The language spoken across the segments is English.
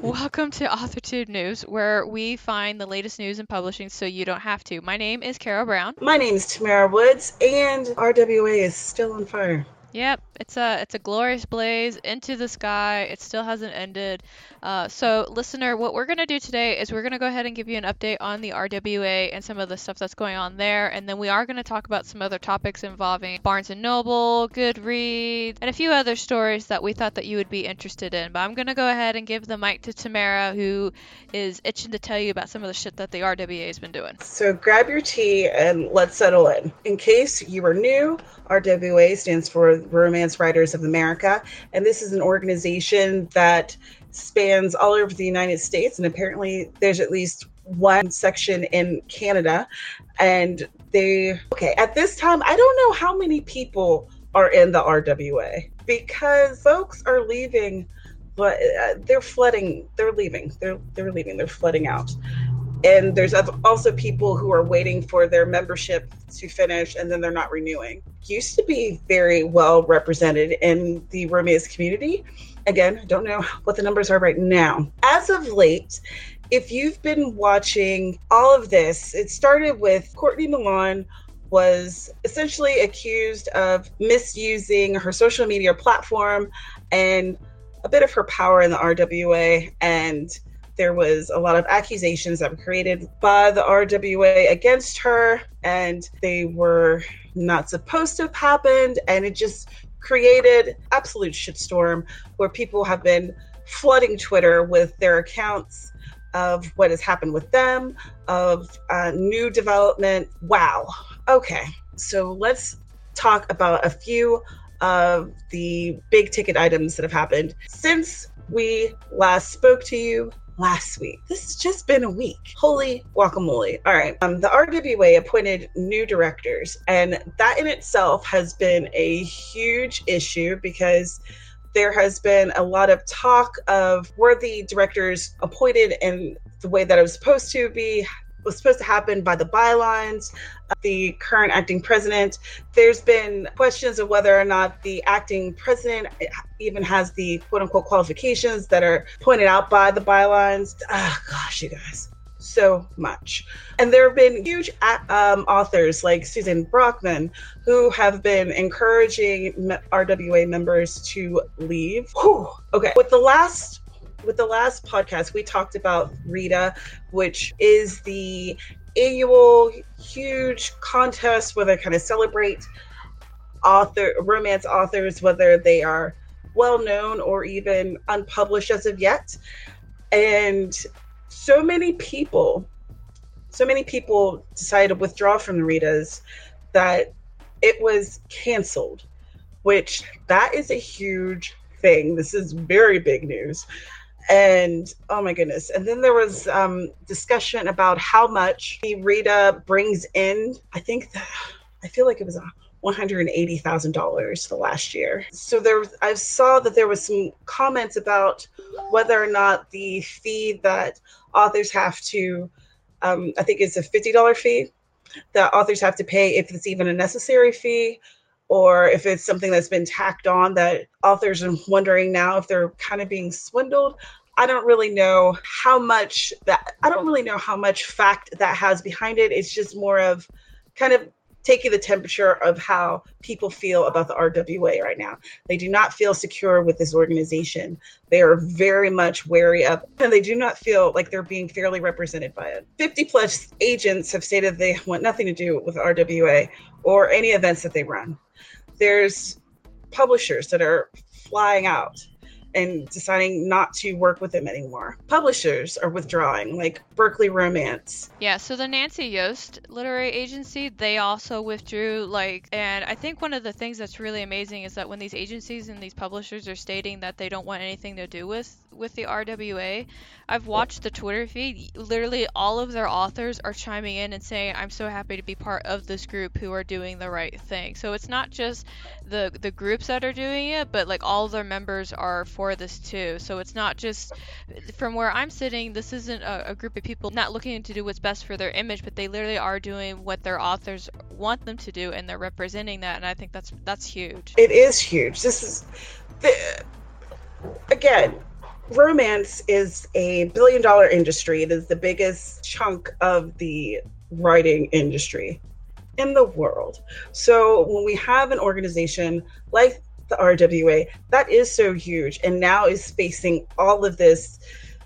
Welcome to AuthorTube News, where we find the latest news in publishing so you don't have to. My name is Carrow Brown. My name is Tamara Woods, and RWA is still on fire. Yep, it's a it's a glorious blaze into the sky. It still hasn't ended. Uh, so, listener, what we're gonna do today is we're gonna go ahead and give you an update on the RWA and some of the stuff that's going on there, and then we are gonna talk about some other topics involving Barnes and Noble, Goodreads, and a few other stories that we thought that you would be interested in. But I'm gonna go ahead and give the mic to Tamara, who is itching to tell you about some of the shit that the RWA has been doing. So grab your tea and let's settle in. In case you are new, RWA stands for Romance Writers of America, and this is an organization that spans all over the United States, and apparently there's at least one section in Canada. And they, okay, at this time, I don't know how many people are in the RWA because folks are leaving, but uh, they're flooding, they're leaving, they're, they're leaving, they're flooding out. And there's also people who are waiting for their membership to finish and then they're not renewing. Used to be very well represented in the romance community Again, I don't know what the numbers are right now. As of late, if you've been watching all of this, it started with Courtney Milan was essentially accused of misusing her social media platform and a bit of her power in the RWA and there was a lot of accusations that were created by the RWA against her and they were not supposed to have happened and it just created absolute shitstorm where people have been flooding Twitter with their accounts of what has happened with them, of uh, new development. Wow. Okay. So let's talk about a few of the big ticket items that have happened since we last spoke to you last week. This has just been a week. Holy guacamole. All right. Um, the RWA appointed new directors, and that in itself has been a huge issue because there has been a lot of talk of were the directors appointed in the way that it was supposed to be was supposed to happen by the bylines the current acting president. There's been questions of whether or not the acting president even has the quote unquote qualifications that are pointed out by the bylines. Oh, gosh, you guys. So much. And there have been huge um, authors like Suzanne Brockmann who have been encouraging RWA members to leave. Whew. Okay. With the last with the last podcast, we talked about RITA, which is the annual huge contest where they kind of celebrate author romance authors, whether they are well known or even unpublished as of yet. And so many people, so many people decided to withdraw from the Ritas that it was canceled, which that is a huge thing. This is very big news and oh my goodness. And then there was um, discussion about how much the rita brings in. I think that, i feel like it was a $180,000 the last year. So there I saw that there was some comments about whether or not the fee that authors have to um, I think it's a $50 fee that authors have to pay if it's even a necessary fee or if it's something that's been tacked on that authors are wondering now if they're kind of being swindled. I don't really know how much that I don't really know how much fact that has behind it. It's just more of kind of taking the temperature of how people feel about the RWA right now. They do not feel secure with this organization. They are very much wary of, and they do not feel like they're being fairly represented by it. 50 plus agents have stated they want nothing to do with RWA or any events that they run there's publishers that are flying out and deciding not to work with them anymore. Publishers are withdrawing, like Berkley Romance. Yeah, so the Nancy Yost literary agency, they also withdrew like and I think one of the things that's really amazing is that when these agencies and these publishers are stating that they don't want anything to do with with the RWA, I've watched the Twitter feed. Literally all of their authors are chiming in and saying, "I'm so happy to be part of this group who are doing the right thing." So it's not just the the groups that are doing it, but like all their members are for this too. So it's not just from where I'm sitting. This isn't a, a group of people not looking to do what's best for their image, but they literally are doing what their authors want them to do, and they're representing that. And I think that's that's huge. It is huge. This is the, again romance is a billion dollar industry. It is the biggest chunk of the writing industry in the world. So when we have an organization like the RWA that is so huge and now is facing all of this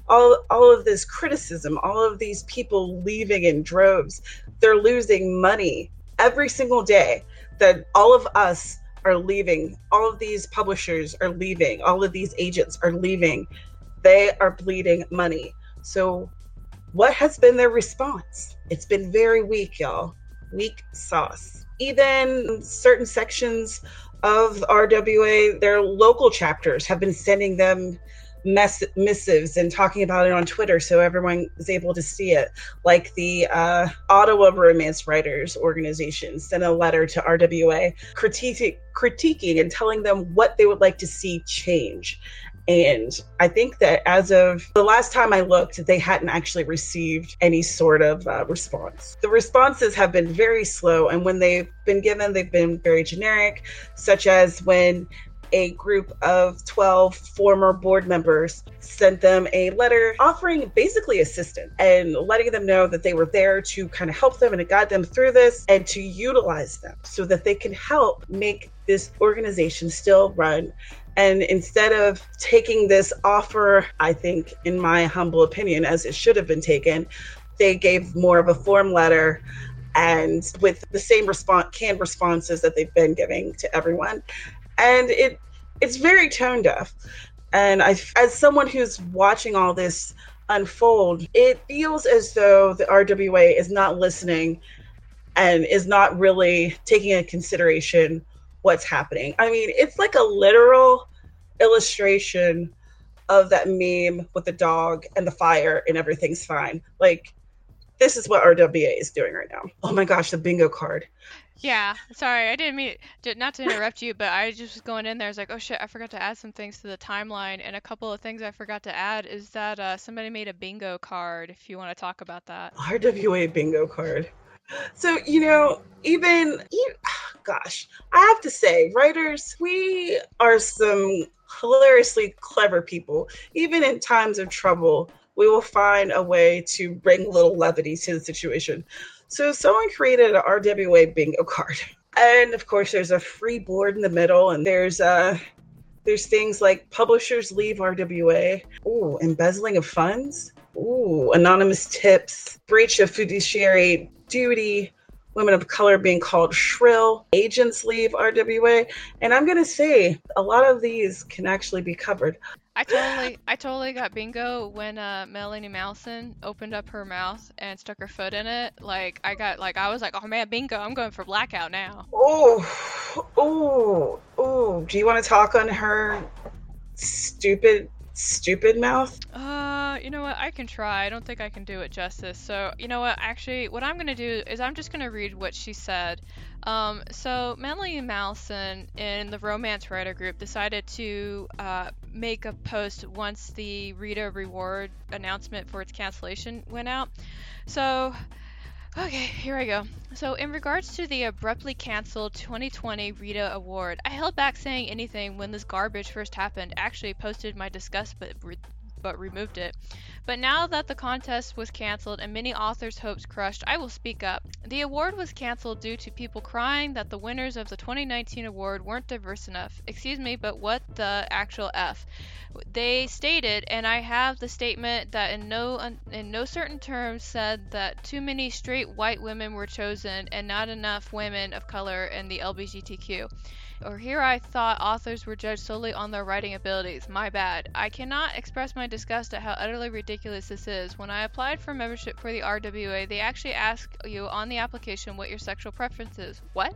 all all of this criticism, all of these people leaving in droves. They're losing money every single day that all of us are leaving. All of these publishers are leaving. All of these agents are leaving. They are bleeding money. So what has been their response? It's been very weak, y'all. Weak sauce. Even certain sections of RWA, their local chapters have been sending them mess- missives and talking about it on Twitter so everyone is able to see it. Like the uh, Ottawa Romance Writers Organization sent a letter to RWA critiquing, critiquing and telling them what they would like to see change. And I think that as of the last time I looked, they hadn't actually received any sort of uh, response. The responses have been very slow, and when they've been given, they've been very generic, such as when a group of 12 former board members sent them a letter offering basically assistance and letting them know that they were there to kind of help them and to guide them through this and to utilize them so that they can help make this organization still run and instead of taking this offer, I think, in my humble opinion, as it should have been taken, they gave more of a form letter and with the same response canned responses that they've been giving to everyone and it it's very tone deaf. And I, as someone who's watching all this unfold, it feels as though the RWA is not listening and is not really taking into consideration what's happening. I mean, it's like a literal illustration of that meme with the dog and the fire and everything's fine. Like, this is what RWA is doing right now. Oh my gosh, the bingo card. Yeah, sorry, I didn't mean not to interrupt you, but I just was going in there. I was like, oh shit, I forgot to add some things to the timeline, and a couple of things I forgot to add is that uh, somebody made a bingo card. If you want to talk about that, RWA bingo card. So you know, even you, gosh, I have to say, writers, we are some hilariously clever people. Even in times of trouble, we will find a way to bring a little levity to the situation. So someone created an RWA bingo card. And of course there's a free board in the middle and there's uh there's things like publishers leave RWA. Ooh, embezzling of funds. Ooh, anonymous tips, breach of fiduciary duty, women of color being called shrill, agents leave RWA. And I'm going to say a lot of these can actually be covered. I totally, I totally got bingo when uh, Melanie Munton opened up her mouth and stuck her foot in it. Like I got, like I was like, oh man, bingo! I'm going for blackout now. Oh, oh, oh! Do you want to talk on her stupid, stupid mouth? Uh, you know what? I can try. I don't think I can do it justice. So you know what? Actually, what I'm gonna do is I'm just gonna read what she said. Um, so Melanie Munton in the Romance Writer Group decided to uh, make a post once the Rita Reward announcement for its cancellation went out. So, okay, here I go. So, in regards to the abruptly canceled 2020 Rita Award, I held back saying anything when this garbage first happened. Actually, posted my disgust, but but removed it. But now that the contest was cancelled and many authors' hopes crushed, I will speak up. The award was cancelled due to people crying that the winners of the 2019 award weren't diverse enough. Excuse me, but what the actual F? They stated, and I have the statement that in no in no certain terms said that too many straight white women were chosen and not enough women of color in the LGBTQ or here I thought authors were judged solely on their writing abilities. My bad. I cannot express my disgust at how utterly ridiculous this is. When I applied for membership for the RWA, they actually ask you on the application what your sexual preference is. What?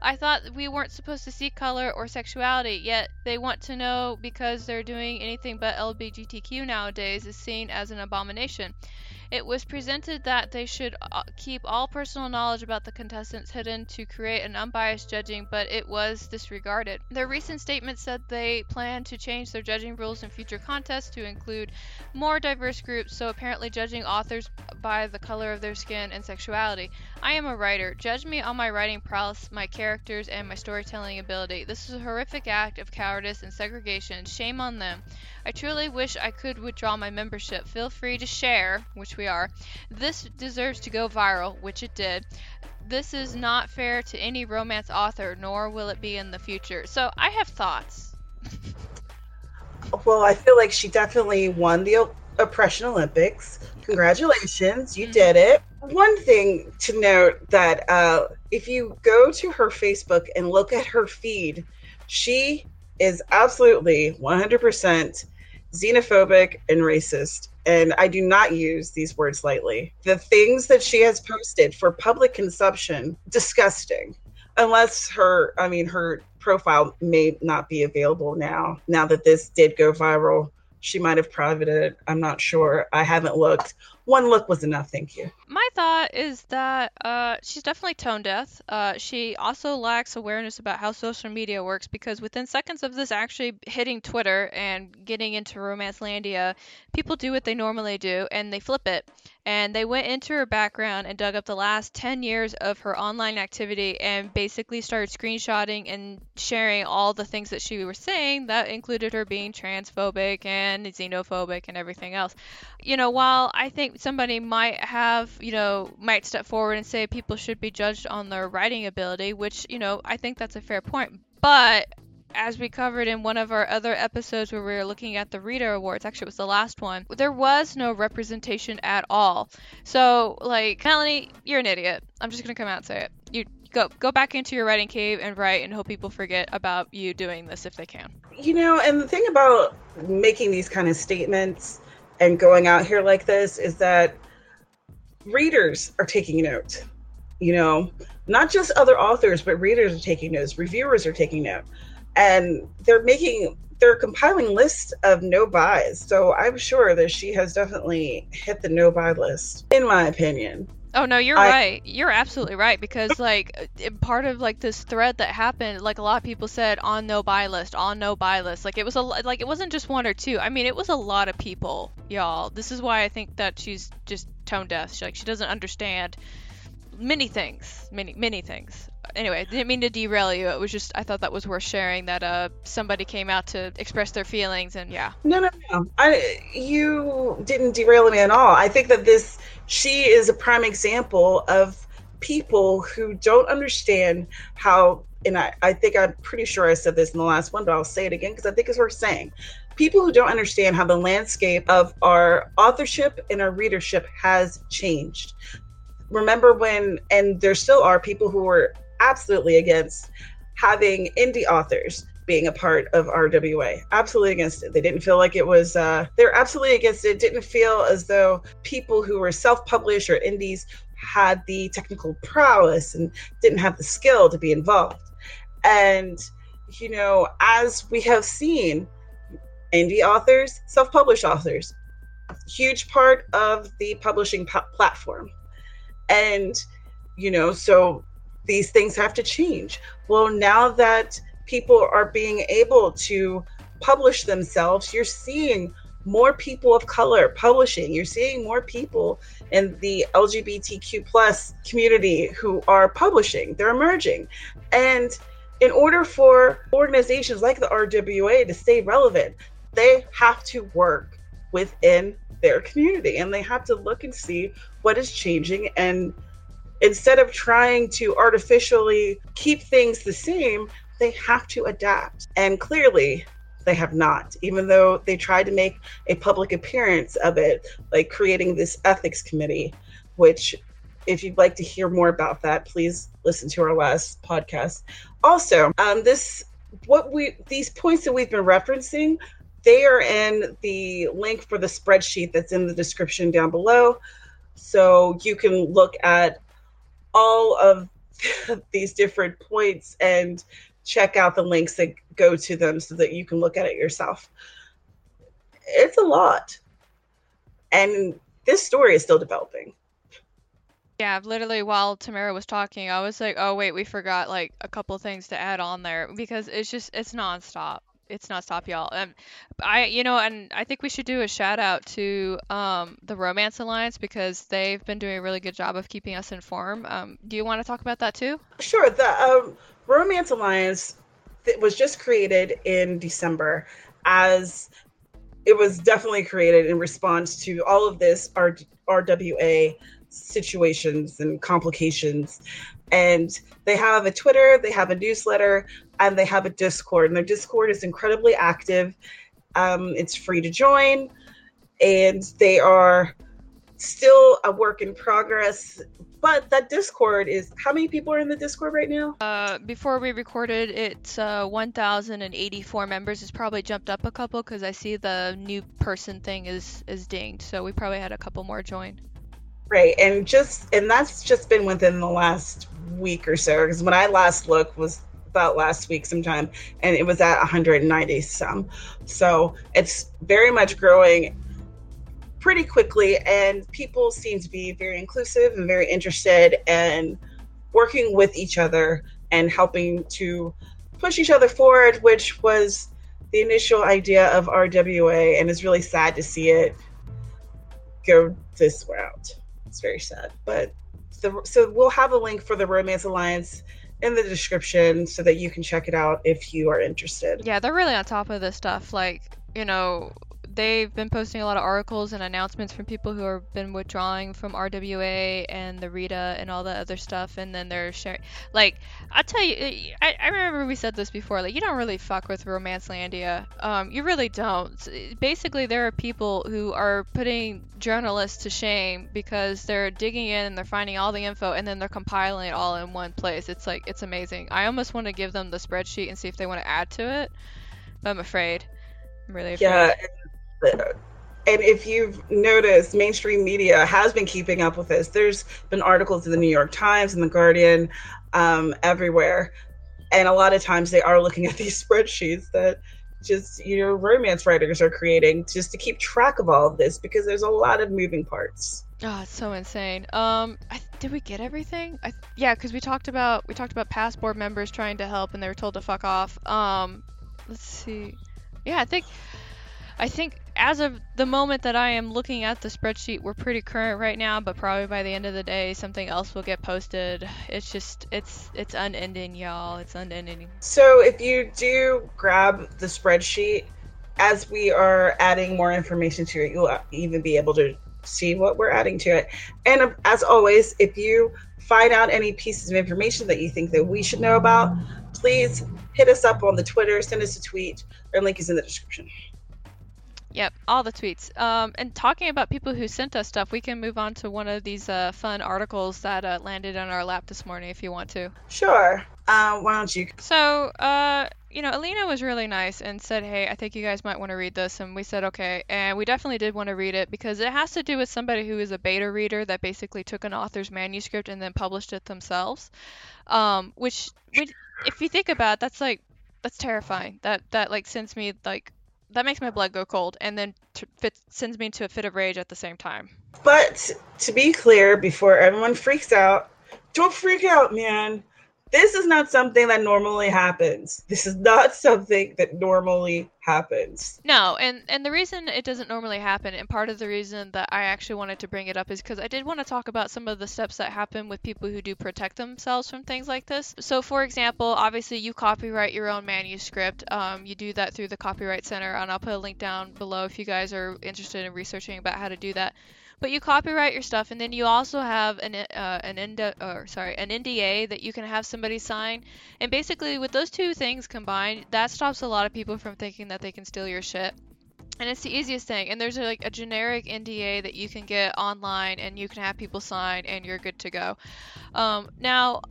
I thought we weren't supposed to see color or sexuality, yet they want to know because they're doing anything but LGBTQ nowadays is seen as an abomination. It was presented that they should uh, keep all personal knowledge about the contestants hidden to create an unbiased judging, but it was disregarded. Their recent statement said they plan to change their judging rules in future contests to include more diverse groups, so apparently judging authors by the color of their skin and sexuality. I am a writer. Judge me on my writing prowess, my characters, and my storytelling ability. This is a horrific act of cowardice and segregation. Shame on them. I truly wish I could withdraw my membership. Feel free to share, which we are. This deserves to go viral, which it did. This is not fair to any romance author, nor will it be in the future. So I have thoughts. well, I feel like she definitely won the Oppression Olympics. Congratulations, you mm-hmm. did it. One thing to note that uh, if you go to her Facebook and look at her feed, she is absolutely 100% xenophobic and racist. And I do not use these words lightly. The things that she has posted for public consumption, disgusting. Unless her, I mean, her profile may not be available now, now that this did go viral. She might have privated it. I'm not sure. I haven't looked one look was enough. Thank you. My thought is that uh, she's definitely tone deaf. Uh, she also lacks awareness about how social media works because within seconds of this actually hitting Twitter and getting into Romance Landia, people do what they normally do and they flip it and they went into her background and dug up the last 10 years of her online activity and basically started screenshotting and sharing all the things that she was saying that included her being transphobic and xenophobic and everything else. You know, while I think somebody might have, you know, might step forward and say people should be judged on their writing ability, which, you know, I think that's a fair point. But as we covered in one of our other episodes where we were looking at the Rita Awards, actually it was the last one, there was no representation at all. So, like, Melanie, you're an idiot. I'm just gonna come out and say it. You go go back into your writing cave and write and hope people forget about you doing this if they can. You know, and the thing about making these kind of statements and going out here like this is that readers are taking note. You know, not just other authors, but readers are taking notes, reviewers are taking note and they're making they're compiling lists of no buys. So I'm sure that she has definitely hit the no buy list, in my opinion. Oh no, you're I, right. You're absolutely right because like part of like this thread that happened, like a lot of people said on no buy list, on no buy list. Like it was a like it wasn't just one or two. I mean, it was a lot of people, y'all. This is why I think that she's just tone deaf. She, like she doesn't understand many things, many many things anyway, didn't mean to derail you. It was just I thought that was worth sharing that uh somebody came out to express their feelings and yeah. No, no, no. I you didn't derail me at all. I think that this she is a prime example of people who don't understand how and I, I think I'm pretty sure I said this in the last one, but I'll say it again because I think it's worth saying. People who don't understand how the landscape of our authorship and our readership has changed remember when and there still are people who were absolutely against having indie authors being a part of RWA. Absolutely against it. They didn't feel like it was, uh, they're absolutely against it. Didn't feel as though people who were self published or indies had the technical prowess and didn't have the skill to be involved. And, you know, as we have seen, indie authors, self published authors, huge part of the publishing p- platform. And, you know, so these things have to change. Well, now that people are being able to publish themselves, you're seeing more people of color publishing. You're seeing more people in the LGBTQ plus community who are publishing. They're emerging. And in order for organizations like the RWA to stay relevant, they have to work within their community and they have to look and see what is changing and instead of trying to artificially keep things the same, they have to adapt. And clearly, they have not, even though they tried to make a public appearance of it, like creating this ethics committee, which, if you'd like to hear more about that, please listen to our last podcast. Also, um, this what we these points that we've been referencing they are in the link for the spreadsheet that's in the description down below so you can look at all of these different points and check out the links that go to them so that you can look at it yourself. It's a lot. And this story is still developing. Yeah, literally while Tamara was talking, I was like, "Oh wait, we forgot like a couple things to add on there because it's just it's nonstop. It's nonstop, y'all." And I, you know, and I think we should do a shout out to um, the Romance Alliance because they've been doing a really good job of keeping us informed. Um, do you want to talk about that too? Sure. The um, Romance Alliance that was just created in December as it was definitely created in response to all of this R- RWA situations and complications. And they have a Twitter, they have a newsletter, and they have a Discord. And their Discord is incredibly active. Um, it's free to join, and they are still a work in progress. But that Discord is how many people are in the Discord right now? Uh, before we recorded, it's uh, 1,084 members. It's probably jumped up a couple because I see the new person thing is is dinged. So we probably had a couple more join. Right, and just and that's just been within the last week or so. Because when I last looked was about last week sometime, and it was at 190 some. So it's very much growing pretty quickly, and people seem to be very inclusive and very interested and working with each other and helping to push each other forward, which was the initial idea of RWA, and it's really sad to see it go this route. It's very sad, but the, so we'll have a link for the Romance Alliance in the description so that you can check it out if you are interested. Yeah, they're really on top of this stuff. Like, you know, they've been posting a lot of articles and announcements from people who have been withdrawing from RWA and the Rita and all the other stuff, and then they're sharing. Like, I'll tell you, I, I remember we said this before. Like, you don't really fuck with Romancelandia. Um, you really don't. Basically, there are people who are putting journalists to shame because they're digging in and they're finding all the info and then they're compiling it all in one place. It's like it's amazing. I almost want to give them the spreadsheet and see if they want to add to it, but I'm afraid. I'm really afraid. Yeah, and if you've noticed, mainstream media has been keeping up with this. There's been articles in the New York Times and the Guardian, um, everywhere, and a lot of times they are looking at these spreadsheets that just you know romance writers are creating just to keep track of all of this because there's a lot of moving parts. Oh, it's so insane. Um, I, did we get everything? I, yeah, because we talked about we talked about past board members trying to help and they were told to fuck off. Um, let's see. Yeah, I think I think as of the moment that I am looking at the spreadsheet, we're pretty current right now, but probably by the end of the day, something else will get posted. It's just, it's, it's unending, y'all. It's unending. So if you do grab the spreadsheet, as we are adding more information to it, you'll even be able to see what we're adding to it. And um, as always, if you find out any pieces of information that you think that we should know about, please hit us up on the Twitter, send us a tweet. Our link is in the description. Yep, all the tweets. Um, and talking about people who sent us stuff, we can move on to one of these uh, fun articles that uh, landed on our lap this morning if you want to. Sure. Uh, why don't you? So, uh, you know, Alina was really nice and said, hey, I think you guys might want to read this. And we said, okay. And we definitely did want to read it because it has to do with somebody who is a beta reader that basically took an author's manuscript and then published it themselves. Um, which, if you think about it, that's like, that's terrifying. That, that like sends me like that makes my blood go cold and then t- sends me into a fit of rage at the same time. But to be clear, before everyone freaks out, don't freak out, man this is not something that normally happens. This is not something that normally happens. No, and and the reason it doesn't normally happen, and part of the reason that I actually wanted to bring it up is because I did want to talk about some of the steps that happen with people who do protect themselves from things like this. So, for example, obviously you copyright your own manuscript. Um, you do that through the Copyright Center, and I'll put a link down below if you guys are interested in researching about how to do that. But you copyright your stuff, and then you also have an uh, an NDA, or sorry, an NDA that you can have somebody sign. And basically, with those two things combined, that stops a lot of people from thinking that they can steal your shit. And it's the easiest thing. And there's like a generic NDA that you can get online, and you can have people sign, and you're good to go. Um, now,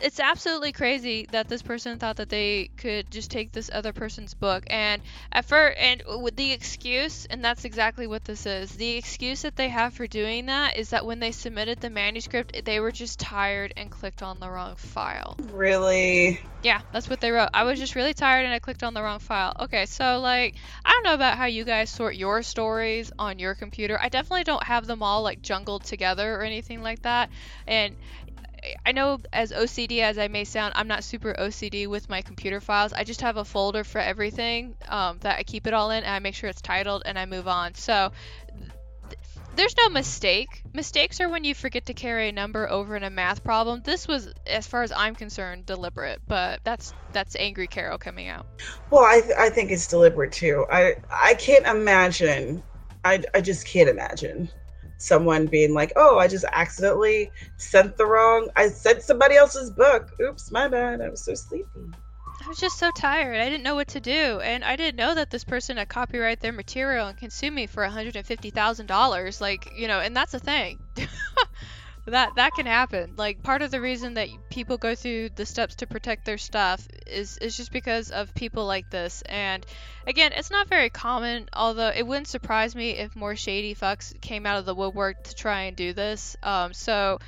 it's absolutely crazy that this person thought that they could just take this other person's book. And at first and with the excuse and that's exactly what this is. The excuse that they have for doing that is that when they submitted the manuscript they were just tired and clicked on the wrong file. Really? Yeah that's what they wrote. I was just really tired and i clicked on the wrong file. Okay so like i don't know about how you guys sort your stories on your computer. I definitely don't have them all like jungled together or anything like that. And I know as OCD as I may sound, I'm not super OCD with my computer files. I just have a folder for everything um, that I keep it all in, and I make sure it's titled, and I move on. So th- there's no mistake. Mistakes are when you forget to carry a number over in a math problem. This was, as far as I'm concerned, deliberate, but that's that's angry Carrow coming out. Well, I th- I think it's deliberate too. I I can't imagine. I I just can't imagine someone being like, "Oh, I just accidentally sent the wrong. I sent somebody else's book. Oops, my bad. I was so sleepy." I was just so tired. I didn't know what to do, and I didn't know that this person had copyright their material and consumed me for one hundred and fifty thousand dollars. Like, you know, and that's a thing. that that can happen. Like part of the reason that people go through the steps to protect their stuff is is just because of people like this. And again, it's not very common. Although it wouldn't surprise me if more shady fucks came out of the woodwork to try and do this. Um, so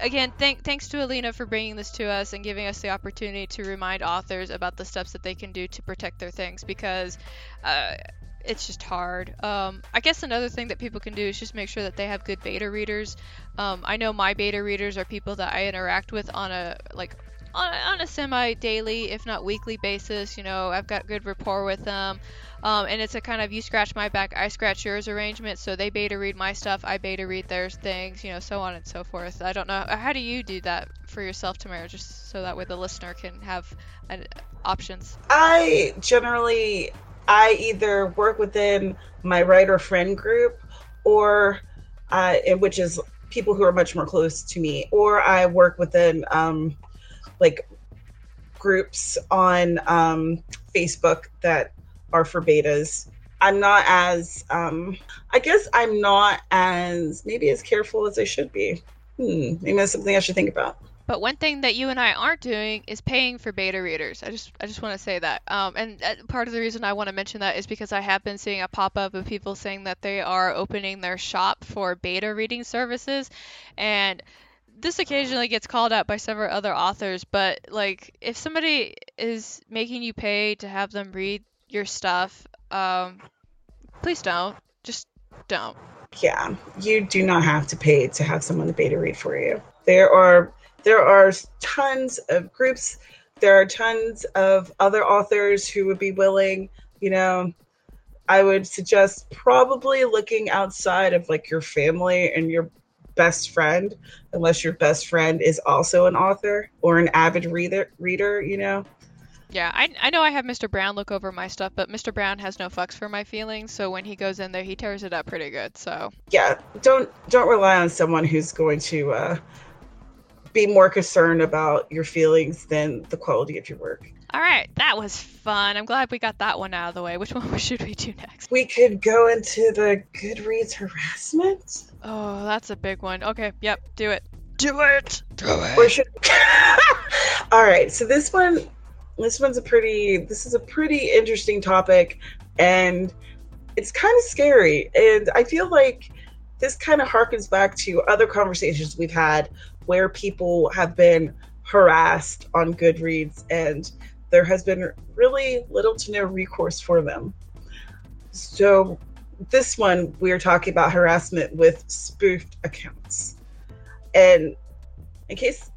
again, thank, thanks to Alina for bringing this to us and giving us the opportunity to remind authors about the steps that they can do to protect their things because uh, it's just hard. Um, I guess another thing that people can do is just make sure that they have good beta readers. Um, I know my beta readers are people that I interact with on a like on, on a semi daily, if not weekly basis. You know, I've got good rapport with them. Um, and it's a kind of you scratch my back, I scratch yours arrangement. So they beta read my stuff, I beta read their things, you know, so on and so forth. I don't know. How do you do that for yourself, Tamara, just so that way the listener can have an, options? I generally I either work within my writer friend group or uh, which is people who are much more close to me, or I work within um, like groups on um, Facebook that are for betas. I'm not as, um, I guess I'm not as, maybe as careful as I should be. Hmm, maybe that's something I should think about. But one thing that you and I aren't doing is paying for beta readers. I just I just want to say that. Um, and uh, part of the reason I want to mention that is because I have been seeing a pop up of people saying that they are opening their shop for beta reading services, and this occasionally gets called out by several other authors. But like, if somebody is making you pay to have them read your stuff, um, please don't. Just don't. Yeah, you do not have to pay to have someone to beta read for you. There are there are tons of groups there are tons of other authors who would be willing you know i would suggest probably looking outside of like your family and your best friend unless your best friend is also an author or an avid reader reader you know yeah, I, I know I have Mr. Brown look over my stuff, but Mr. Brown has no fucks for my feelings, so when he goes in there, he tears it up pretty good. So yeah, don't don't rely on someone who's going to uh, be more concerned about your feelings than the quality of your work. All right, that was fun. I'm glad we got that one out of the way. Which one should we do next? We could go into the Goodreads harassment. Oh, that's a big one. Okay, yep, do it. Do it. Do it. Or should... All right, so this one, this one's a pretty, this is a pretty interesting topic, and it's kind of scary. And I feel like this kind of harkens back to other conversations we've had where people have been harassed on Goodreads and there has been really little to no recourse for them. So, this one, we are talking about harassment with spoofed accounts. And in case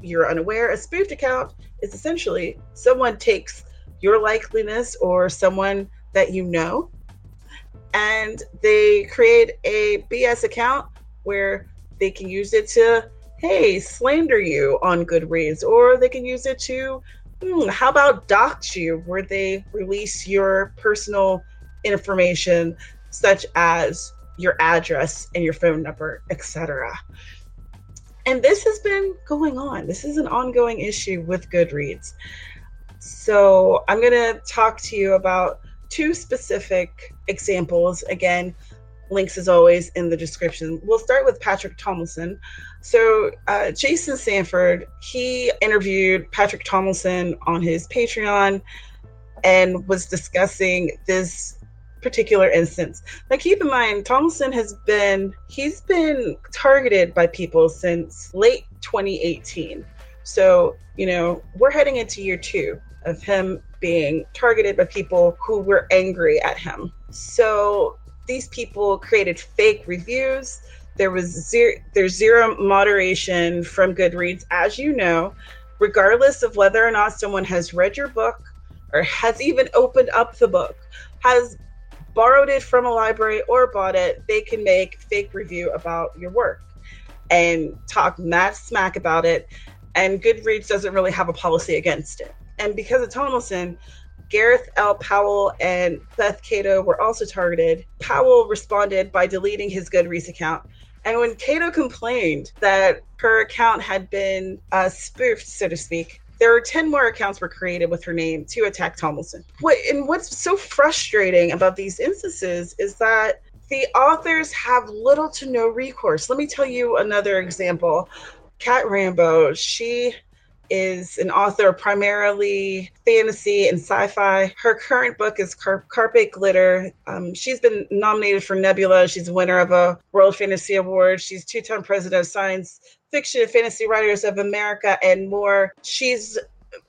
you're unaware, a spoofed account is essentially someone takes your likeliness or someone that you know and they create a BS account where they can use it to hey, slander you on Goodreads, or they can use it to, hmm, how about dox you, where they release your personal information, such as your address and your phone number, etc. And this has been going on. This is an ongoing issue with Goodreads. So I'm going to talk to you about two specific examples. Again, links as always in the description. We'll start with Patrick Tomlinson. So, uh, Jason Sanford, he interviewed Patrick Tomlinson on his Patreon and was discussing this particular instance. Now, keep in mind, Tomlinson has been he's been targeted by people since late 2018. So, you know, we're heading into year two of him being targeted by people who were angry at him. So, these people created fake reviews. There was zero, there's zero moderation from Goodreads, as you know, regardless of whether or not someone has read your book or has even opened up the book, has borrowed it from a library or bought it, they can make fake review about your work and talk mad smack about it. And Goodreads doesn't really have a policy against it. And because of Tomlinson, Gareth L. Powell and Beth Cato were also targeted. Powell responded by deleting his Goodreads account. And when Cato complained that her account had been uh, spoofed, so to speak, there were 10 more accounts were created with her name to attack Tomlinson. What and what's so frustrating about these instances is that the authors have little to no recourse. Let me tell you another example. Cat Rambo, she is an author primarily fantasy and sci-fi. Her current book is Car- Carpet Glitter. Um, she's been nominated for Nebula. She's a winner of a World Fantasy Award. She's two-time president of Science Fiction and Fantasy Writers of America and more. She's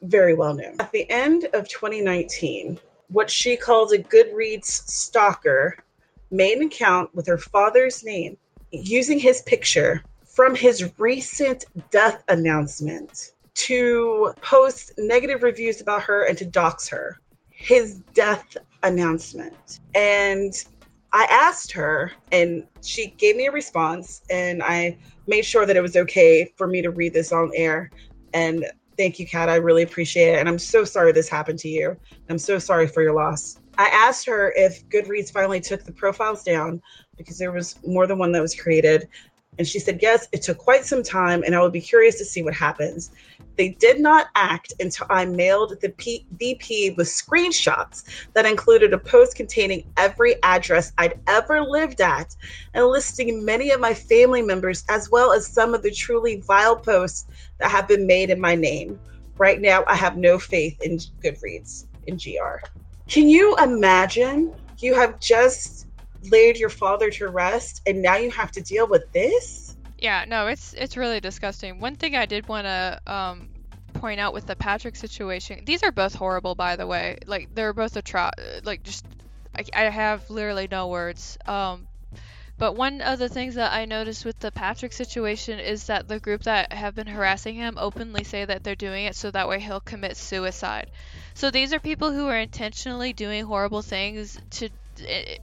very well known. At the end of 2019, what she called a Goodreads stalker made an account with her father's name using his picture from his recent death announcement to post negative reviews about her and to dox her. His death announcement. And I asked her, and she gave me a response, and I made sure that it was okay for me to read this on air. And thank you, Cat. I really appreciate it. And I'm so sorry this happened to you. I'm so sorry for your loss. I asked her if Goodreads finally took the profiles down because there was more than one that was created. And she said, yes, it took quite some time, and I would be curious to see what happens. They did not act until I mailed the P- VP with screenshots that included a post containing every address I'd ever lived at and listing many of my family members, as well as some of the truly vile posts that have been made in my name. Right now, I have no faith in Goodreads, in GR. Can you imagine? You have just laid your father to rest and now you have to deal with this? Yeah no it's it's really disgusting. One thing i did want to um point out with the patrick situation these are both horrible by the way. Like they're both a tro- like just I, I have literally no words. Um but one of the things that I noticed with the Patrick situation is that the group that have been harassing him openly say that they're doing it so that way he'll commit suicide. So these are people who are intentionally doing horrible things to eh,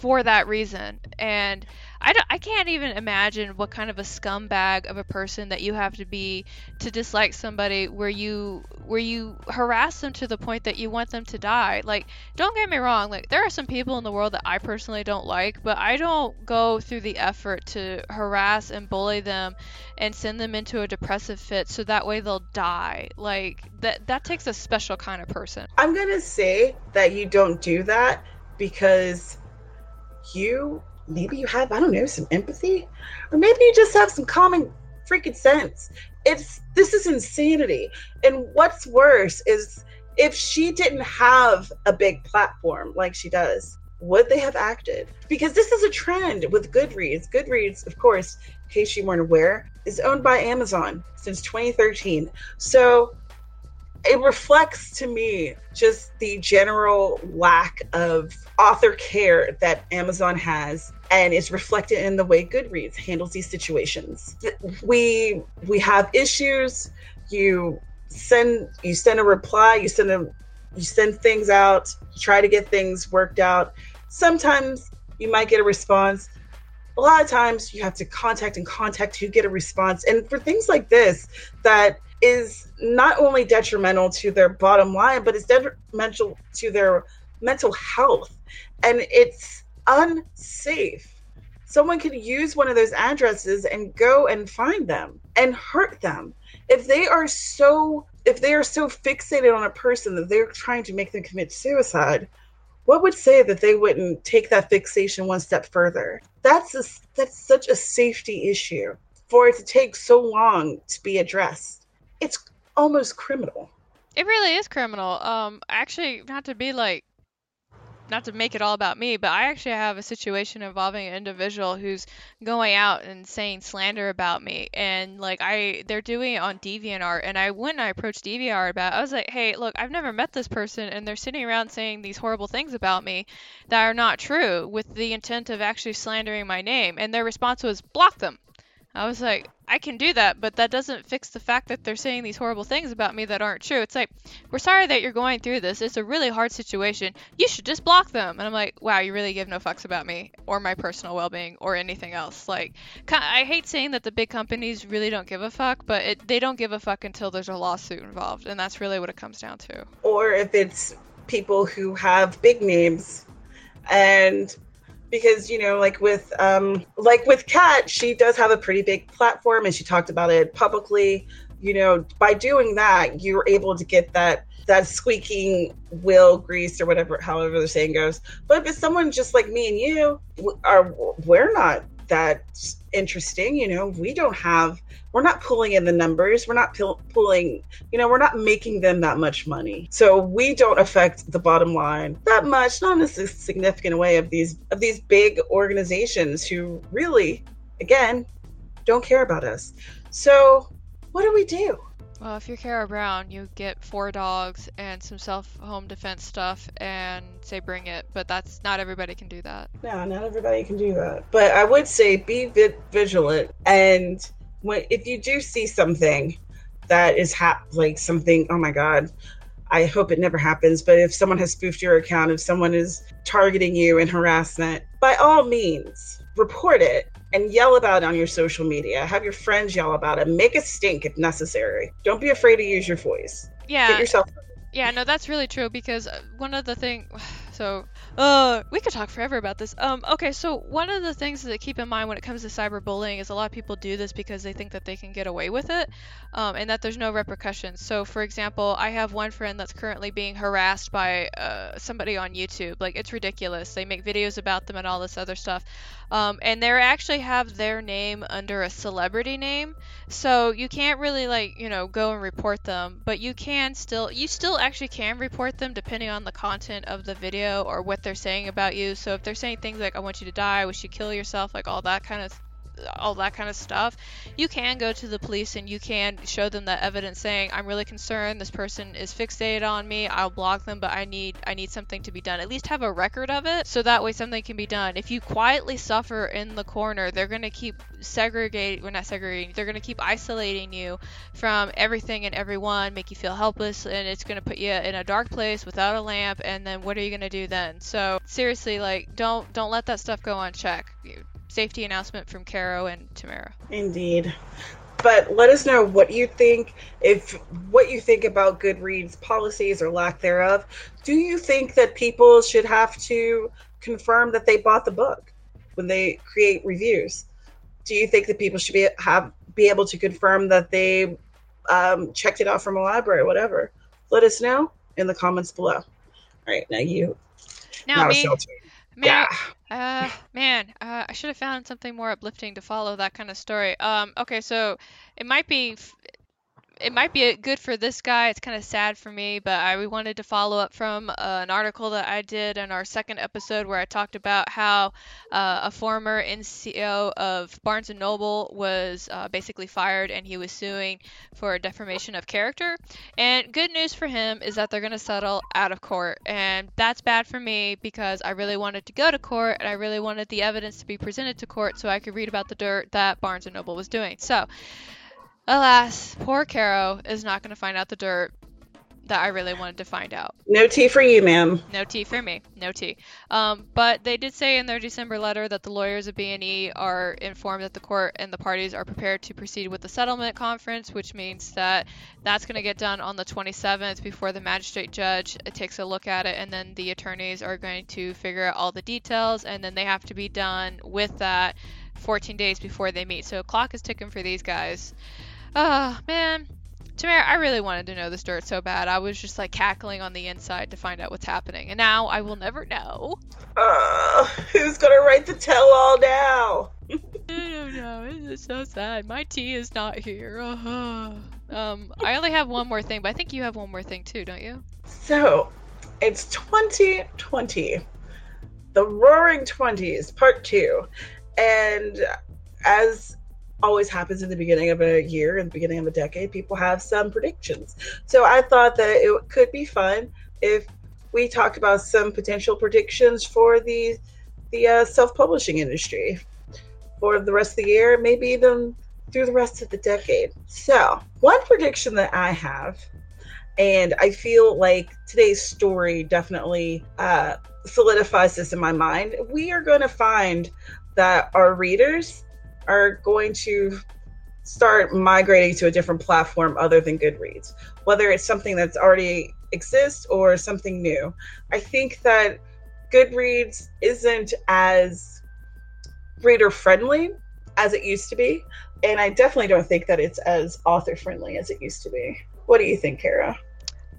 for that reason. And I, I can't even imagine what kind of a scumbag of a person that you have to be to dislike somebody where you where you harass them to the point that you want them to die. Like, don't get me wrong, like there are some people in the world that I personally don't like, but I don't go through the effort to harass and bully them and send them into a depressive fit so that way they'll die. Like that that takes a special kind of person. I'm to say that you don't do that because you maybe you have i don't know some empathy? Or maybe you just have some common freaking sense. It's this is insanity. And what's worse is if she didn't have a big platform like she does would they have acted? Because this is a trend with goodreads. Goodreads of course in case you weren't aware is owned by amazon since 2013 so it reflects to me just the general lack of author care that Amazon has and is reflected in the way Goodreads handles these situations. We we have issues, you send you send a reply, you send a you send things out, you try to get things worked out. Sometimes you might get a response. A lot of times you have to contact and contact to get a response. And for things like this that is not only detrimental to their bottom line, but it's detrimental to their mental health. And it's unsafe. Someone could use one of those addresses and go and find them and hurt them. If they are so if they are so fixated on a person that they're trying to make them commit suicide, what would say that they wouldn't take that fixation one step further? That's a, that's such a safety issue for it to take so long to be addressed. It's almost criminal. It really is criminal. Um, actually, not to be like not to make it all about me, but I actually have a situation involving an individual who's going out and saying slander about me, and like I, they're doing it on DeviantArt, and I and I approached DeviantArt about. It. I was like, hey, look, I've never met this person, and they're sitting around saying these horrible things about me that are not true, with the intent of actually slandering my name, and their response was block them. I was like, I can do that, but that doesn't fix the fact that they're saying these horrible things about me that aren't true. It's like, we're sorry that you're going through this. It's a really hard situation. You should just block them. And I'm like, wow, you really give no fucks about me or my personal well being or anything else. Like, I hate saying that the big companies really don't give a fuck, but it, they don't give a fuck until there's a lawsuit involved. And that's really what it comes down to. Or if it's people who have big names and because you know like with um like with Cat she does have a pretty big platform and she talked about it publicly. You know by doing that you're able to get that that squeaking wheel grease or whatever however the saying goes. But if it's someone just like me and you are we're not that interesting you know we don't have we're not pulling in the numbers we're not pulling you know we're not making them that much money. So we don't affect the bottom line that much not in a significant way of these of these big organizations who really again don't care about us. So what do we do well, if you're Carrow Brown, you get four dogs and some self home defense stuff and say bring it, but that's not everybody can do that. No, not everybody can do that. But I would say be vi- vigilant and when if you do see something that is hap- like something, oh my god, I hope it never happens, but if someone has spoofed your account, if someone is targeting you in harassment, by all means, report it and yell about it on your social media. Have your friends yell about it. Make a stink if necessary. Don't be afraid to use your voice. Yeah. Get yourself. Yeah, no, that's really true because uh, one of the thing, so uh, we could talk forever about this. Um, okay, so one of the things to keep in mind when it comes to cyberbullying is a lot of people do this because they think that they can get away with it, um, and that there's no repercussions. So, for example, I have one friend that's currently being harassed by uh, somebody on YouTube. Like, it's ridiculous. They make videos about them and all this other stuff, um, and they actually have their name under a celebrity name. So you can't really like you know go and report them, but you can still you still actually can report them depending on the content of the video or what they're saying about you. So if they're saying things like "I want you to die," "I wish you kill yourself," like all that kind of all that kind of stuff, you can go to the police and you can show them that evidence saying, "I'm really concerned. This person is fixated on me. I'll block them, but I need I need something to be done. At least have a record of it, so that way something can be done. If you quietly suffer in the corner, they're gonna keep segregating. We're not segregating. They're gonna keep isolating you from everything and everyone, make you feel helpless, and it's gonna put you in a dark place without a lamp. And then what are you gonna do then? So seriously, like don't don't let that stuff go unchecked safety announcement from Carrow and Tamara. Indeed. But let us know what you think, if what you think about Goodreads policies or lack thereof. Do you think that people should have to confirm that they bought the book when they create reviews? Do you think that people should be have be able to confirm that they um, checked it out from a library or whatever? Let us know in the comments below. All right, now you. Now, me. Yeah. Uh, man, uh, I should have found something more uplifting to follow that kind of story. Um, okay, so it might be it might be good for this guy. It's kind of sad for me, but I we wanted to follow up from uh, an article that I did in our second episode where I talked about how uh, a former NCO of Barnes and Noble was uh, basically fired and he was suing for defamation of character. And good news for him is that they're going to settle out of court, and that's bad for me because I really wanted to go to court and I really wanted the evidence to be presented to court so I could read about the dirt that Barnes and Noble was doing. So. Alas, poor Carrow is not going to find out the dirt that I really wanted to find out. No tea for you, ma'am. No tea for me. No tea. Um, but they did say in their December letter that the lawyers of B&N are informed that the court and the parties are prepared to proceed with the settlement conference, which means that that's going to get done on the 27th before the magistrate judge takes a look at it, and then the attorneys are going to figure out all the details, and then they have to be done with that 14 days before they meet. So clock is ticking for these guys. Oh, man. Tamara, I really wanted to know this dirt so bad. I was just like cackling on the inside to find out what's happening, and now I will never know. Uh, who's gonna write the tell-all now? I don't know. It's so sad. My tea is not here. Uh-huh. Um, I only have one more thing, but I think you have one more thing too, don't you? So, it's 2020, the Roaring Twenties, Part Two, and as always happens in the beginning of a year and the beginning of a decade, people have some predictions. So I thought that it could be fun if we talked about some potential predictions for the the uh, self-publishing industry for the rest of the year, maybe even through the rest of the decade. So, one prediction that I have, and I feel like today's story definitely uh, solidifies this in my mind. We are going to find that our readers are going to start migrating to a different platform other than Goodreads, whether it's something that's already exists or something new. I think that Goodreads isn't as reader friendly as it used to be, and I definitely don't think that it's as author friendly as it used to be. What do you think, Carrow?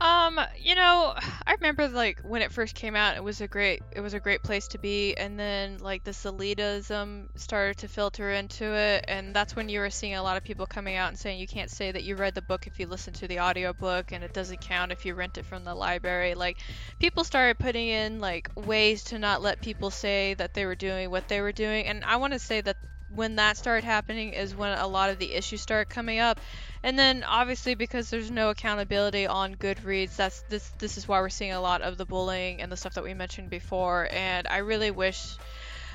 Um, you know, I remember like when it first came out, it was a great it was a great place to be, and then like this elitism started to filter into it, and that's when you were seeing a lot of people coming out and saying you can't say that you read the book if you listen to the audiobook, and it doesn't count if you rent it from the library. Like people started putting in like ways to not let people say that they were doing what they were doing, and I want to say that when that started happening is when a lot of the issues started coming up. And then obviously because there's no accountability on Goodreads, that's this this is why we're seeing a lot of the bullying and the stuff that we mentioned before. And I really wish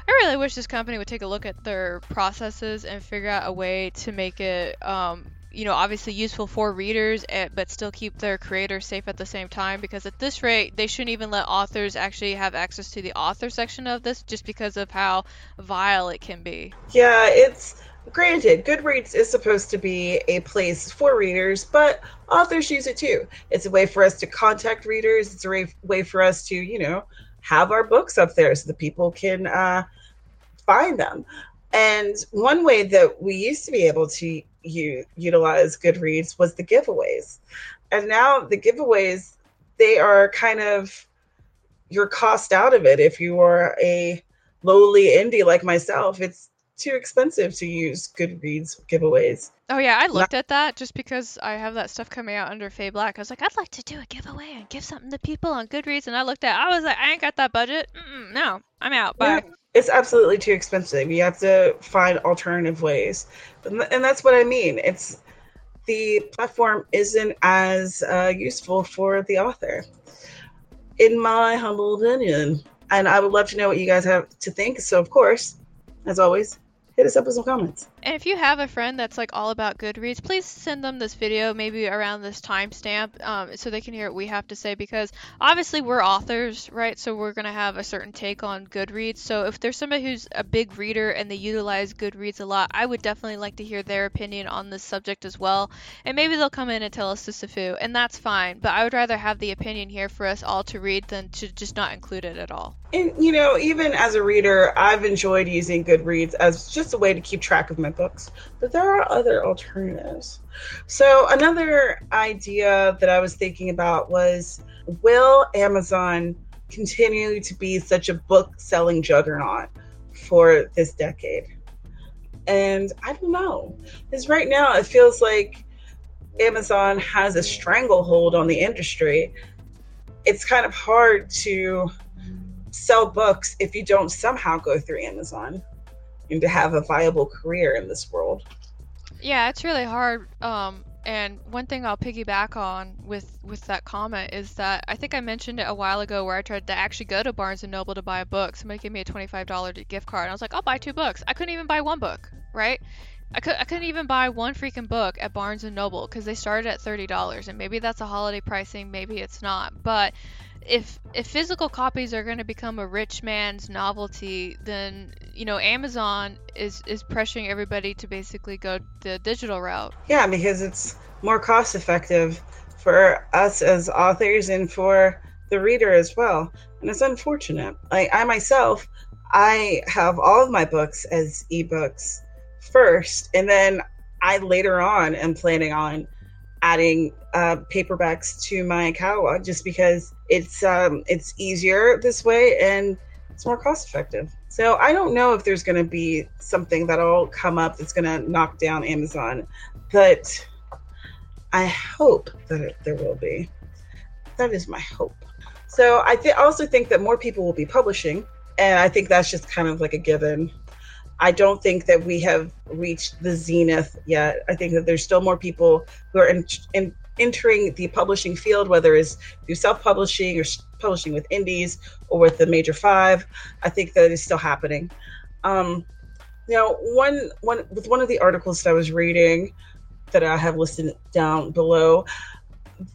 I really wish this company would take a look at their processes and figure out a way to make it um, you know, obviously useful for readers, eh, but still keep their creators safe at the same time. Because at this rate, they shouldn't even let authors actually have access to the author section of this, just because of how vile it can be. Yeah, it's granted, Goodreads is supposed to be a place for readers, but authors use it too. It's a way for us to contact readers. It's a way for us to, you know, have our books up there so the people can uh, find them. And one way that we used to be able to you utilize Goodreads was the giveaways. And now the giveaways, they are kind of your cost out of it. If you are a lowly indie like myself, it's too expensive to use Goodreads giveaways. Oh yeah, I looked at that just because I have that stuff coming out under Fae Black. I was like, I'd like to do a giveaway and give something to people on Goodreads, and I looked at, I was like, I ain't got that budget. Mm-mm, no, I'm out. Bye. Yeah it's absolutely too expensive. You have to find alternative ways, and that's what I mean. It's the platform isn't as uh, useful for the author, in my humble opinion. And I would love to know what you guys have to think. So, of course, as always, hit us up with some comments. And if you have a friend that's like all about Goodreads, please send them this video maybe around this timestamp um, so they can hear what we have to say because obviously we're authors, right? So we're going to have a certain take on Goodreads. So if there's somebody who's a big reader and they utilize Goodreads a lot, I would definitely like to hear their opinion on this subject as well. And maybe they'll come in and tell us to Sifu, and that's fine. But I would rather have the opinion here for us all to read than to just not include it at all. And you know, even as a reader, I've enjoyed using Goodreads as just a way to keep track of my books, but there are other alternatives. So, another idea that I was thinking about was will Amazon continue to be such a book selling juggernaut for this decade? And I don't know. Because right now it feels like Amazon has a stranglehold on the industry. It's kind of hard to sell books if you don't somehow go through Amazon and to have a viable career in this world. Yeah, it's really hard. Um, and one thing I'll piggyback on with with that comment is that I think I mentioned it a while ago where I tried to actually go to Barnes and Noble to buy a book. Somebody gave me a twenty-five dollar gift card, and I was like, I'll buy two books. I couldn't even buy one book, right? I could I couldn't even buy one freaking book at Barnes and Noble because they started at thirty dollars, and maybe that's a holiday pricing, maybe it's not, but if if physical copies are going to become a rich man's novelty, then you know Amazon is is pressuring everybody to basically go the digital route. Yeah, because it's more cost effective for us as authors and for the reader as well. And it's unfortunate. Like I myself, I have all of my books as ebooks first, and then I later on am planning on adding uh, paperbacks to my catalog just because it's um, it's easier this way and it's more cost effective. So I don't know if there's going to be something that'll come up that's going to knock down Amazon, but I hope that it, there will be. That is my hope. So I th- also think that more people will be publishing, and I think that's just kind of like a given. I don't think that we have reached the zenith yet. I think that there's still more people who are in, in entering the publishing field, whether it's through self-publishing or publishing with indies or with the major five. I think that is still happening. Um, now, one one with one of the articles that I was reading that I have listed down below,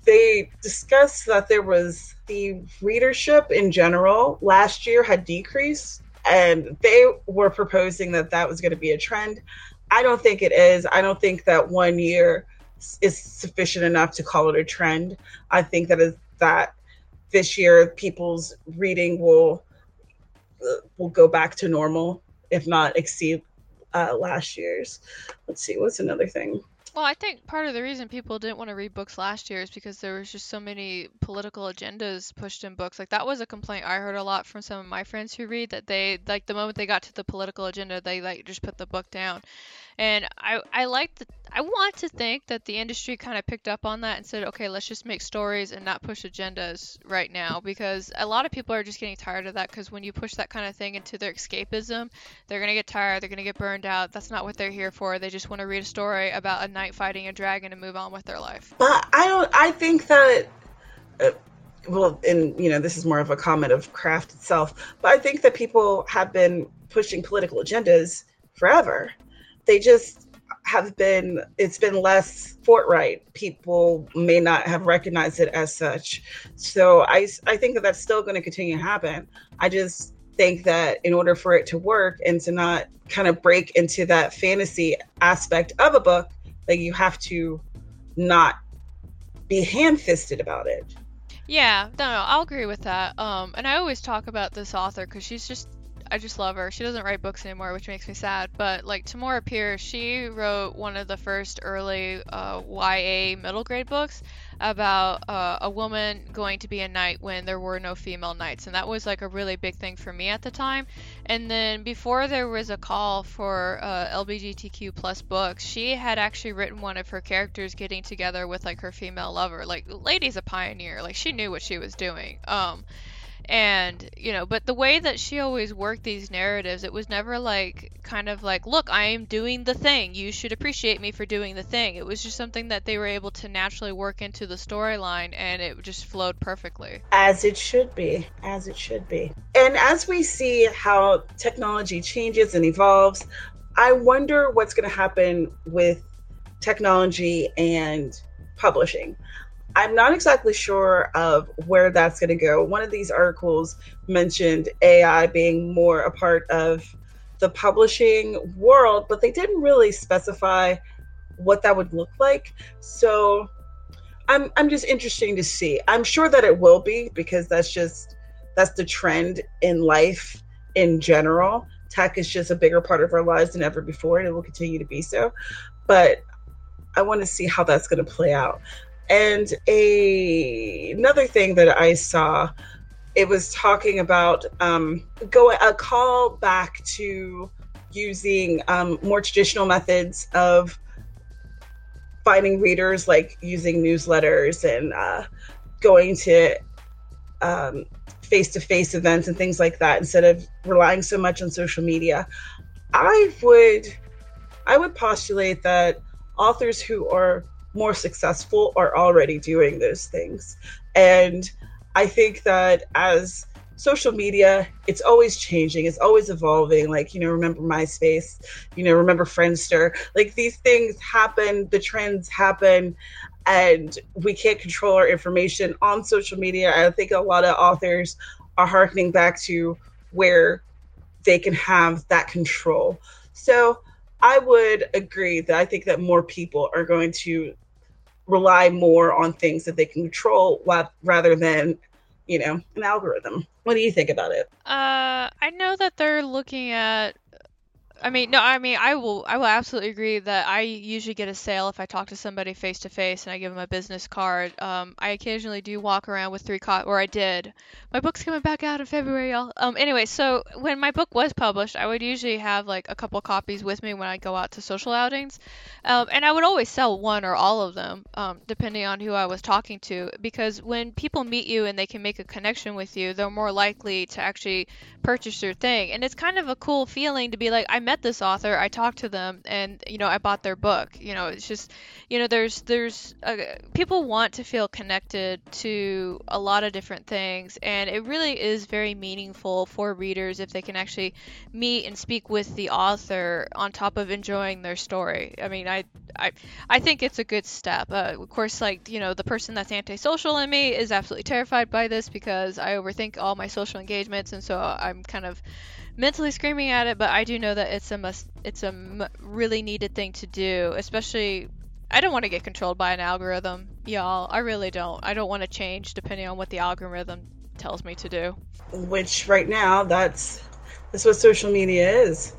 they discussed that there was the readership in general last year had decreased, and they were proposing that that was going to be a trend. I don't think it is. I don't think that one year is sufficient enough to call it a trend. I think that is that this year people's reading will uh, will go back to normal, if not exceed uh, last year's. Let's see, what's another thing? Well, I think part of the reason people didn't want to read books last year is because there was just so many political agendas pushed in books. Like that was a complaint I heard a lot from some of my friends who read that they like the moment they got to the political agenda, they like just put the book down. And I I like the I want to think that the industry kind of picked up on that and said, okay, let's just make stories and not push agendas right now because a lot of people are just getting tired of that because when you push that kind of thing into their escapism, they're going to get tired, they're going to get burned out. That's not what they're here for. They just want to read a story about a knight fighting a dragon and move on with their life. But I don't I think that uh, well, and you know, this is more of a comment of craft itself, but I think that people have been pushing political agendas forever. They just have been it's been less forthright people may not have recognized it as such so i i think that that's still going to continue to happen i just think that in order for it to work and to not kind of break into that fantasy aspect of a book that you have to not be ham-fisted about it. Yeah no, no i'll agree with that. Um and i always talk about this author because she's just I just love her. She doesn't write books anymore, which makes me sad. But like Tamora Pierce, she wrote one of the first early uh, YA middle grade books about uh, a woman going to be a knight when there were no female knights, and that was like a really big thing for me at the time. And then before there was a call for uh, LGBTQ plus books, she had actually written one of her characters getting together with like her female lover. Like, lady's a pioneer. Like she knew what she was doing. Um, and you know but the way that she always worked these narratives it was never like kind of like look i am doing the thing. You should appreciate me for doing the thing. It was just something that they were able to naturally work into the storyline and it just flowed perfectly. As it should be. As it should be. And as we see how technology changes and evolves i wonder what's going to happen with technology and publishing I'm not exactly sure of where that's going to go. One of these articles mentioned AI being more a part of the publishing world, but they didn't really specify what that would look like. So I'm I'm just interesting to see. I'm sure that it will be because that's just that's the trend in life in general. Tech is just a bigger part of our lives than ever before, and it will continue to be so. But I want to see how that's going to play out. And a another thing that I saw, it was talking about um, go a call back to using um, more traditional methods of finding readers, like using newsletters and uh, going to um, face-to-face events and things like that instead of relying so much on social media. I would I would postulate that authors who are more successful are already doing those things. And I think that as social media, it's always changing, it's always evolving. Like, you know, remember MySpace, you know, remember Friendster. Like these things happen, the trends happen, and we can't control our information on social media. I think a lot of authors are harkening back to where they can have that control. So I would agree that I think that more people are going to rely more on things that they can control rather than, you know, an algorithm. What do you think about it? Uh, I know that they're looking at I mean, no, I mean, I will, I will absolutely agree that I usually get a sale if I talk to somebody face to face and I give them a business card. Um, I occasionally do walk around with three copies, or I did. My book's coming back out in February, y'all. Um, anyway, so when my book was published, I would usually have like a couple copies with me when I go out to social outings, um, and I would always sell one or all of them, um, depending on who I was talking to, because when people meet you and they can make a connection with you, they're more likely to actually purchase your thing, and it's kind of a cool feeling to be like, I met met this author, I talked to them, and you know, I bought their book. You know, it's just, you know, there's there's a, people want to feel connected to a lot of different things, and it really is very meaningful for readers if they can actually meet and speak with the author on top of enjoying their story. I mean, I I I think it's a good step. Uh, of course, like you know, the person that's antisocial in me is absolutely terrified by this because I overthink all my social engagements, and so I'm kind of mentally screaming at it, but I do know that it's a must. It's a m- really needed thing to do, especially. I don't want to get controlled by an algorithm, y'all. I really don't. I don't want to change depending on what the algorithm tells me to do. Which right now, that's that's what social media is.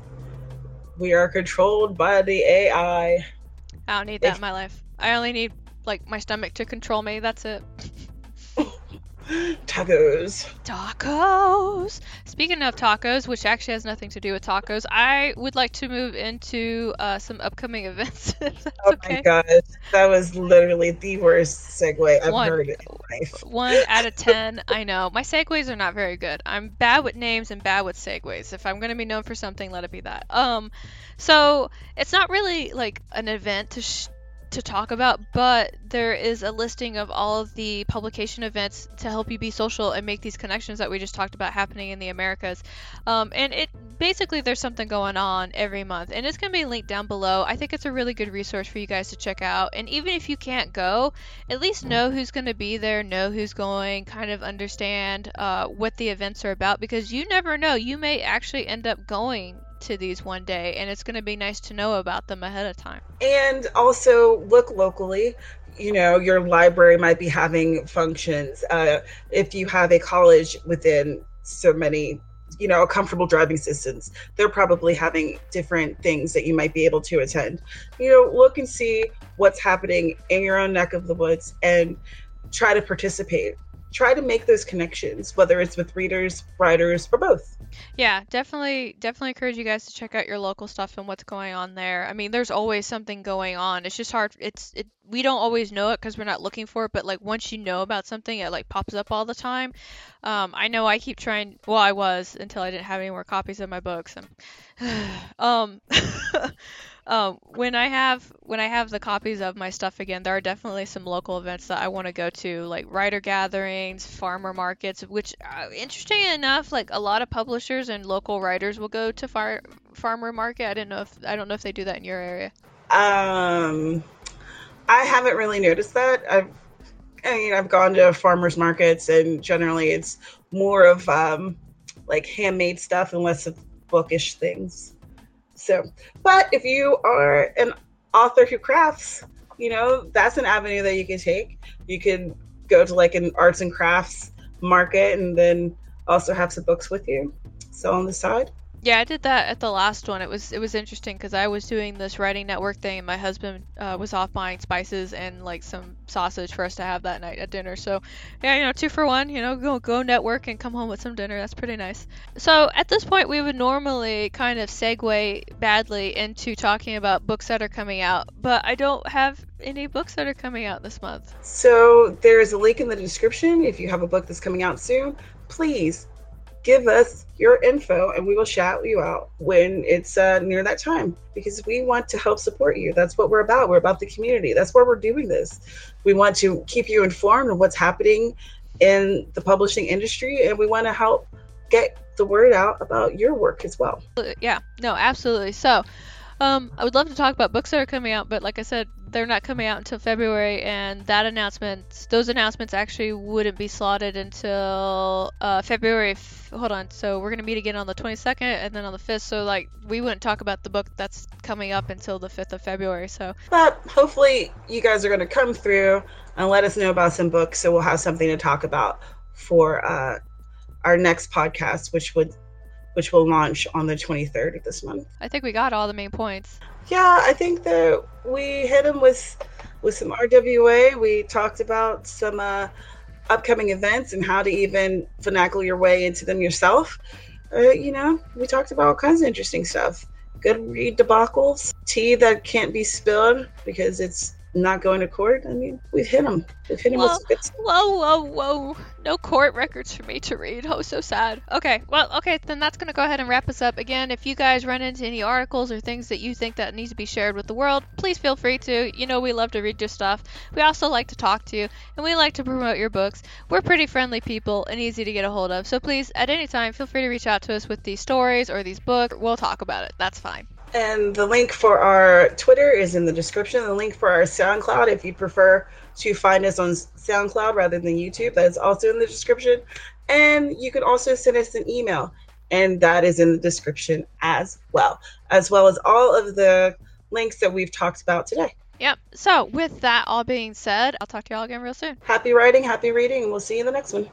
We are controlled by the AI. I don't need that if, in my life. I only need like my stomach to control me. That's it. tacos. Tacos. Speaking of tacos, which actually has nothing to do with tacos, I would like to move into uh, some upcoming events. oh okay. my gosh, that was literally the worst segue I've one, heard in life. One out of ten. I know my segues are not very good. I'm bad with names and bad with segues. If I'm going to be known for something, let it be that. Um, so it's not really like an event to sh- to talk about, but there is a listing of all of the publication events to help you be social and make these connections that we just talked about happening in the Americas. Um, and it basically there's something going on every month, and it's going to be linked down below. I think it's a really good resource for you guys to check out. And even if you can't go, at least know who's going to be there, know who's going, kind of understand uh, what the events are about, because you never know. You may actually end up going to these one day, and it's going to be nice to know about them ahead of time. And also look locally. You know, your library might be having functions. Uh, if you have a college within so many you know, a comfortable driving distance. They're probably having different things that you might be able to attend. You know, look and see what's happening in your own neck of the woods and try to participate try to make those connections, whether it's with readers, writers, or both. Yeah, definitely, definitely encourage you guys to check out your local stuff and what's going on there. I mean, there's always something going on. It's just hard. It's it. We don't always know it because we're not looking for it. But like once you know about something, it like pops up all the time. Um, I know I keep trying. Well, I was until I didn't have any more copies of my books. um. um, when I have when I have the copies of my stuff again, there are definitely some local events that I want to go to, like writer gatherings, farmer markets. Which, uh, interesting enough, like a lot of publishers and local writers will go to far, farmer market. I didn't know if I don't know if they do that in your area. Um, I haven't really noticed that. I've I mean, I've gone to farmers markets, and generally it's more of um, like handmade stuff and less of bookish things. So, but if you are an author who crafts, you know, that's an avenue that you can take. You can go to like an arts and crafts market and then also have some books with you. So on the side. Yeah, I did that at the last one. It was it was interesting because I was doing this writing network thing, and my husband uh, was off buying spices and like some sausage for us to have that night at dinner. So, yeah, you know, two for one. You know, go go network and come home with some dinner. That's pretty nice. So at this point, we would normally kind of segue badly into talking about books that are coming out, but I don't have any books that are coming out this month. So there's a link in the description if you have a book that's coming out soon. Please give us your info and we will shout you out when it's uh, near that time because we want to help support you. That's what we're about. We're about the community. That's why we're doing this. We want to keep you informed of what's happening in the publishing industry and we want to help get the word out about your work as well. Yeah, no, absolutely. So, um, I would love to talk about books that are coming out, but like I said, they're not coming out until February, and that announcement, those announcements actually wouldn't be slotted until uh, February. F- hold on, so we're gonna meet again on the 22nd, and then on the 5th. So like, we wouldn't talk about the book that's coming up until the 5th of February. So, but hopefully, you guys are gonna come through and let us know about some books, so we'll have something to talk about for uh, our next podcast, which would which will launch on the 23rd of this month. I think we got all the main points. Yeah, I think that we hit them with with some RWA. We talked about some uh, upcoming events and how to even finagle your way into them yourself. Uh, you know, we talked about all kinds of interesting stuff. Good read debacles, tea that can't be spilled because it's not going to court. I mean, we've hit him. We've hit them whoa, with some good stuff. Whoa, whoa, whoa. No court records for me to read. Oh, so sad. Okay, well, okay, then that's going to go ahead and wrap us up. Again, if you guys run into any articles or things that you think that needs to be shared with the world, please feel free to. You know, we love to read your stuff. We also like to talk to you, and we like to promote your books. We're pretty friendly people and easy to get a hold of. So please, at any time, feel free to reach out to us with these stories or these books. We'll talk about it. That's fine. And the link for our Twitter is in the description. The link for our SoundCloud, if you prefer to find us on SoundCloud rather than YouTube, that is also in the description. And you can also send us an email, and that is in the description as well, as well as all of the links that we've talked about today. Yep. So, with that all being said, I'll talk to y'all again real soon. Happy writing, happy reading, and we'll see you in the next one.